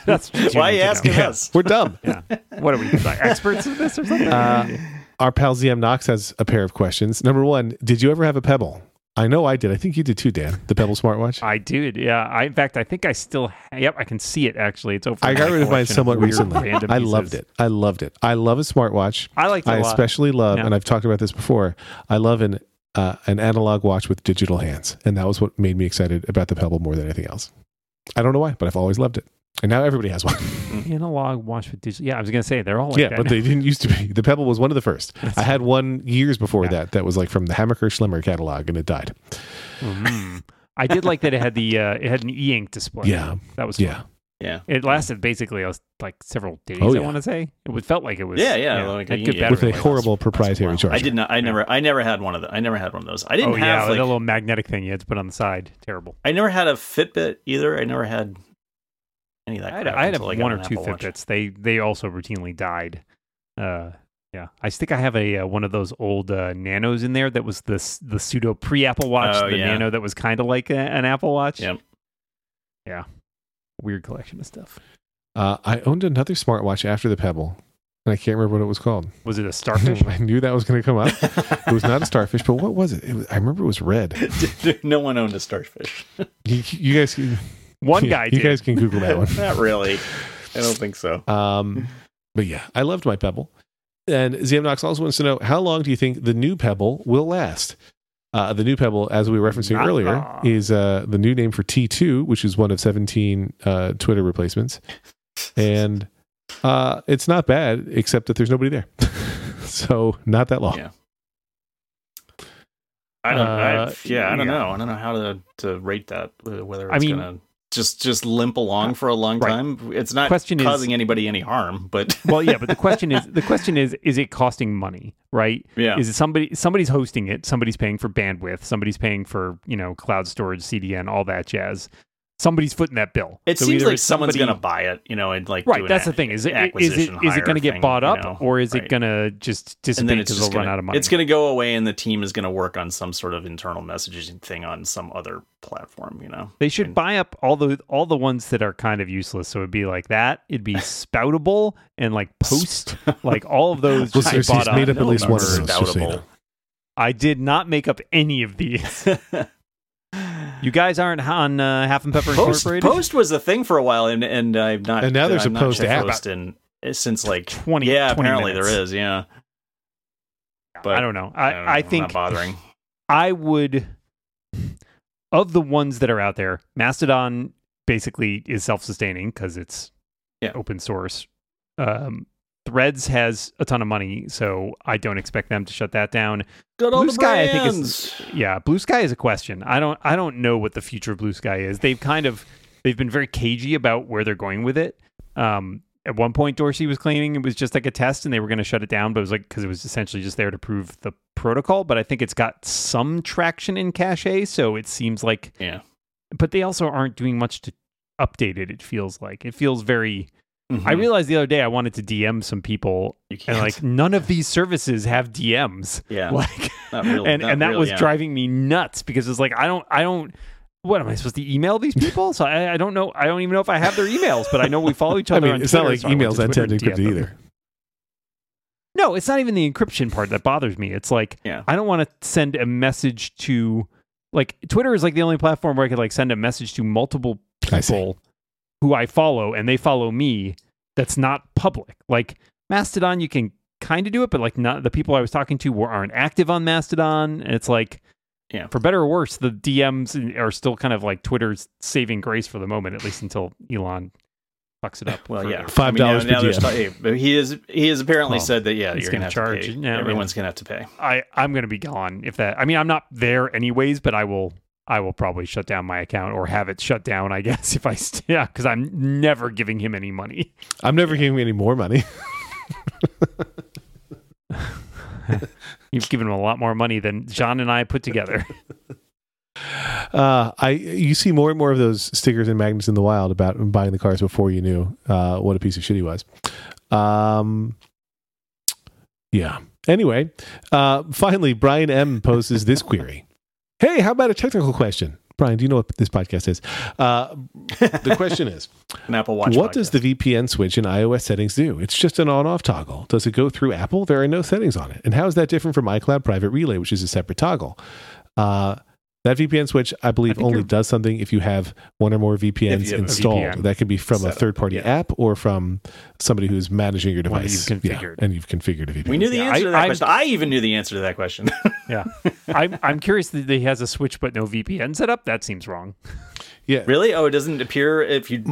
S1: That's what
S2: why are you
S1: to know.
S2: asking us?
S3: we're dumb. <laughs>
S1: Yeah. What are we like experts in this or something?
S3: Uh, Our pal ZM Knox has a pair of questions. Number one, did you ever have a Pebble? I know I did. I think you did too, Dan. The Pebble smartwatch.
S1: I did. Yeah. I in fact I think I still ha- yep, I can see it actually. It's over.
S3: I got rid of mine somewhat recently. I loved it. I loved it. I love a smartwatch.
S1: I liked it
S3: I
S1: a lot.
S3: especially love,
S1: Yeah.
S3: and I've talked about this before. I love an uh, an analog watch with digital hands, and that was what made me excited about the Pebble more than anything else. I don't know why, but I've always loved it, and now everybody has one. <laughs>
S1: Analog watch with digital. Yeah, I was gonna say they're all like
S3: yeah,
S1: that.
S3: but they didn't used to be. The Pebble was one of the first.
S1: That's
S3: I had one years before
S1: Yeah.
S3: that. That was like from the Hammacher Schlemmer catalog, and it died.
S1: Mhm. I did like that it had the uh, it had an e-ink display.
S3: Yeah,
S1: that was fun.
S3: yeah.
S2: Yeah.
S1: It lasted basically like several days.
S3: Oh,
S1: I want to say it was felt like it was.
S2: Yeah, yeah, like
S1: had
S2: a-
S1: good
S2: yeah.
S3: With a
S1: life.
S3: horrible proprietary
S2: Wow.
S3: charger.
S2: I did not. I never. I never had one of the. I never had one of those. I didn't
S1: Oh yeah,
S2: have
S1: the
S2: like.
S1: little magnetic thing you had to put on the side. Terrible.
S2: I never had a Fitbit either. I never had any of that.
S1: I had,
S2: crap
S1: I had
S2: until I
S1: one or two
S2: Apple Watch.
S1: Fitbits. They they also routinely died. Uh, Yeah, I think I have a uh, one of those old uh, Nanos in there that was the the pseudo pre Apple Watch,
S2: Oh,
S1: the
S2: yeah.
S1: Nano that was kind of like a, an Apple Watch.
S2: Yep.
S1: Yeah, weird collection of stuff.
S3: Uh, I owned another smartwatch after the Pebble, and I can't remember what it was called.
S1: Was it a <laughs> starfish?
S3: I knew that was going to come up. It was not a <laughs> starfish, but what was it? it was, I remember it was red. <laughs>
S2: no one owned a starfish.
S3: You, you guys, can-
S1: One <laughs> guy
S3: you
S1: did.
S3: guys can Google that one. <laughs>
S2: Not really. I don't think so.
S3: Um, but yeah, I loved my Pebble. And Zamnox also wants to know how long do you think the new Pebble will last? Uh, the new Pebble, as we were referencing
S1: Not
S3: earlier,
S1: long.
S3: is uh, the new name for T2, which is one of 17 uh, Twitter replacements. And uh, it's not bad, except that there's nobody there. <laughs> so not that long.
S2: Yeah. I don't. I,
S1: Uh,
S2: yeah, I don't
S1: yeah.
S2: know. I don't know how to to rate that. Whether
S1: I
S2: it's
S1: mean-
S2: gonna just just limp along uh, for a long
S1: Right.
S2: time. It's not
S1: Question is-
S2: causing anybody any harm, but <laughs>
S1: well, yeah, but the question is the question is is it costing money, right?
S2: yeah,
S1: Is it somebody somebody's hosting it, somebody's paying for bandwidth, somebody's paying for, you know, cloud storage, CDN, all that jazz. Somebody's footing that bill.
S2: it
S1: So
S2: seems like
S1: it's
S2: someone's gonna buy it. You know, and like do
S1: Right,
S2: an
S1: that's the thing. Is it is it it going to get
S2: thing,
S1: bought
S2: you
S1: up,
S2: know?
S1: or is it going to just
S2: and then
S1: dissipate
S2: it's
S1: because
S2: just
S1: they'll
S2: gonna,
S1: run out of money?
S2: It's going to go away, and the team is going to work on some sort of internal messaging thing on some other platform. You know,
S1: They should
S2: And-
S1: buy up all the all the ones that are kind of useless. So it'd be like that. It'd be <laughs> Spoutible and like post, like all of those. <laughs> Just
S3: Listeners,
S1: get bought
S3: he's
S1: up.
S3: made up at least one of
S2: number.
S3: those. Just so you know.
S2: Spoutible.
S1: I did not make up any of these. <laughs> You guys aren't on uh, Half and Pepper
S2: Post,
S1: Incorporated.
S2: Post was a thing for a while, and and I've not.
S3: And now there's
S2: I've
S3: a Post app.
S2: Post in since like
S1: 20
S2: yeah,
S1: 20
S2: apparently
S1: minutes.
S2: there is. Yeah, but
S1: I don't know. I,
S2: don't know,
S1: I
S2: I'm
S1: think
S2: not bothering.
S1: I would of the ones that are out there, Mastodon basically is self-sustaining because it's
S2: Yeah.
S1: open source. Um, Threads has a ton of money, so I don't expect them to shut that down.
S2: Good
S1: Bluesky, I think, is yeah. Bluesky is a question. I don't I don't know what the future of Bluesky is. They've kind of they've been very cagey about where they're going with it. Um, at one point, Dorsey was claiming it was just like a test and they were going to shut it down, but it was like because it was essentially just there to prove the protocol. But I think it's got some traction in cache, so it seems like.
S2: yeah.
S1: But they also aren't doing much to update it. It feels like it feels very. I
S2: Mhm.
S1: realized the other day I wanted to DM some people,
S2: you can't
S1: and like none of these services have DMs.
S2: yeah, <laughs>
S1: Like
S2: really,
S1: and and that
S2: really,
S1: was
S2: yeah.
S1: driving me nuts because it's like I don't I don't what am I supposed to email these <laughs> people? So I, I don't know I don't even know if I have their emails, but I know we follow each <laughs>
S3: I
S1: other.
S3: mean,
S1: on
S3: it's not like
S1: so
S3: emails
S1: to
S3: end
S1: Twitter
S3: to
S1: them.
S3: either.
S1: No, it's not even the encryption part that bothers me. It's like
S2: Yeah.
S1: I don't want to send a message to like Twitter is like the only platform where I could like send a message to multiple
S3: I see.
S1: people who I follow and they follow me that's not public. Like Mastodon, you can kind of do it, but like not the people I was talking to were aren't active on Mastodon. And it's like,
S2: Yeah.
S1: for better or worse, the DMs are still kind of like Twitter's saving grace for the moment, at least until Elon fucks it up.
S2: Well,
S1: further.
S2: yeah,
S3: Five
S2: I mean,
S3: dollars per
S2: now
S3: DM.
S2: t- hey, he is he has apparently
S1: Well,
S2: said that yeah, you're gonna,
S1: gonna charge,
S2: to pay.
S1: yeah,
S2: Everyone's gonna have to pay.
S1: I I'm gonna be gone if that. I mean, I'm not there anyways, but I will. I will probably shut down my account or have it shut down. I <laughs> guess if I st- yeah, because I'm never giving him any money.
S3: I'm never giving him any more money. <laughs>
S1: You've given him a lot more money than John and I put together. <laughs>
S3: Uh, I you see more and more of those stickers and magnets in the wild about buying the cars before you knew uh, what a piece of shit he was. Um, yeah. Anyway, uh, finally, Brian M poses this query. Hey, how about a technical question? Brian, do you know what this podcast is? Uh, the question is <laughs>
S2: An Apple Watch.
S3: What does the VPN switch in iOS settings do? It's just an on off toggle. Does it go through Apple? There are no settings on it. And how is that different from iCloud Private Relay, which is a separate toggle? Uh, that VPN switch, I believe,
S1: think
S3: only does something if you have one or more VPNs
S2: you have a
S3: installed.
S1: VPN
S3: that could be from a third party
S2: yeah.
S3: app or from somebody who's managing your device.
S1: you've
S3: Yeah,
S1: configured.
S3: and you've configured a VPN.
S2: We knew the
S1: Yeah,
S2: answer to
S1: I-
S2: that
S1: I'm-
S2: question. I even knew the answer to that question. <laughs>
S1: Yeah, I'm I'm curious that he has a switch but no VPN set up. That seems wrong.
S3: yeah.
S2: really? Oh, it doesn't appear if you.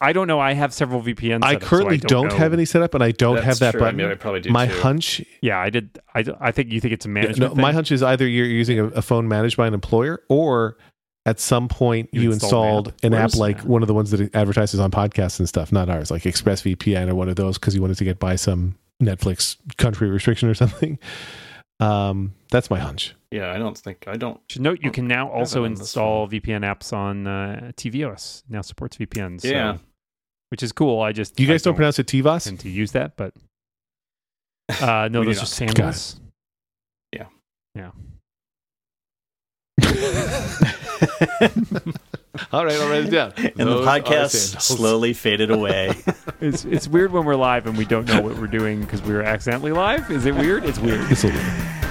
S1: I don't know. I have several VPNs.
S3: I
S1: set up, so
S3: currently
S1: don't,
S3: don't, have any set up, and I don't
S2: That's
S3: have that
S2: true. I
S3: button.
S2: mean, I probably do
S3: my
S2: too.
S3: hunch
S1: Yeah, I did. I, d- I think you think it's a
S3: Yeah,
S1: management.
S3: no, my hunch is either you're using a, a phone managed by an employer or at some point you,
S1: You
S3: installed,
S1: installed
S3: an
S2: Where's-
S3: app like one of the ones that advertises on podcasts and stuff, not ours, like ExpressVPN or one of those because you wanted to get by some Netflix country restriction or <laughs> something. Um, that's my hunch.
S2: Yeah, I don't think I don't.
S1: Should note you can now also
S2: it on this
S1: install VPN apps on uh, tvOS. Now supports VPNs. so-
S2: Yeah.
S1: Which is cool. I just
S3: You guys don't pronounce it Tivas
S1: tend to use that, but <laughs> Uh, no,
S2: We do
S1: those are
S2: yeah.
S1: sandals. <laughs>
S3: All right, I'll write it down.
S2: and the
S3: Those are
S2: podcast slowly faded away. <laughs>
S1: It's it's weird when we're live and we don't know what we're doing because we were accidentally live. Is it weird? It's weird.
S3: It's a little-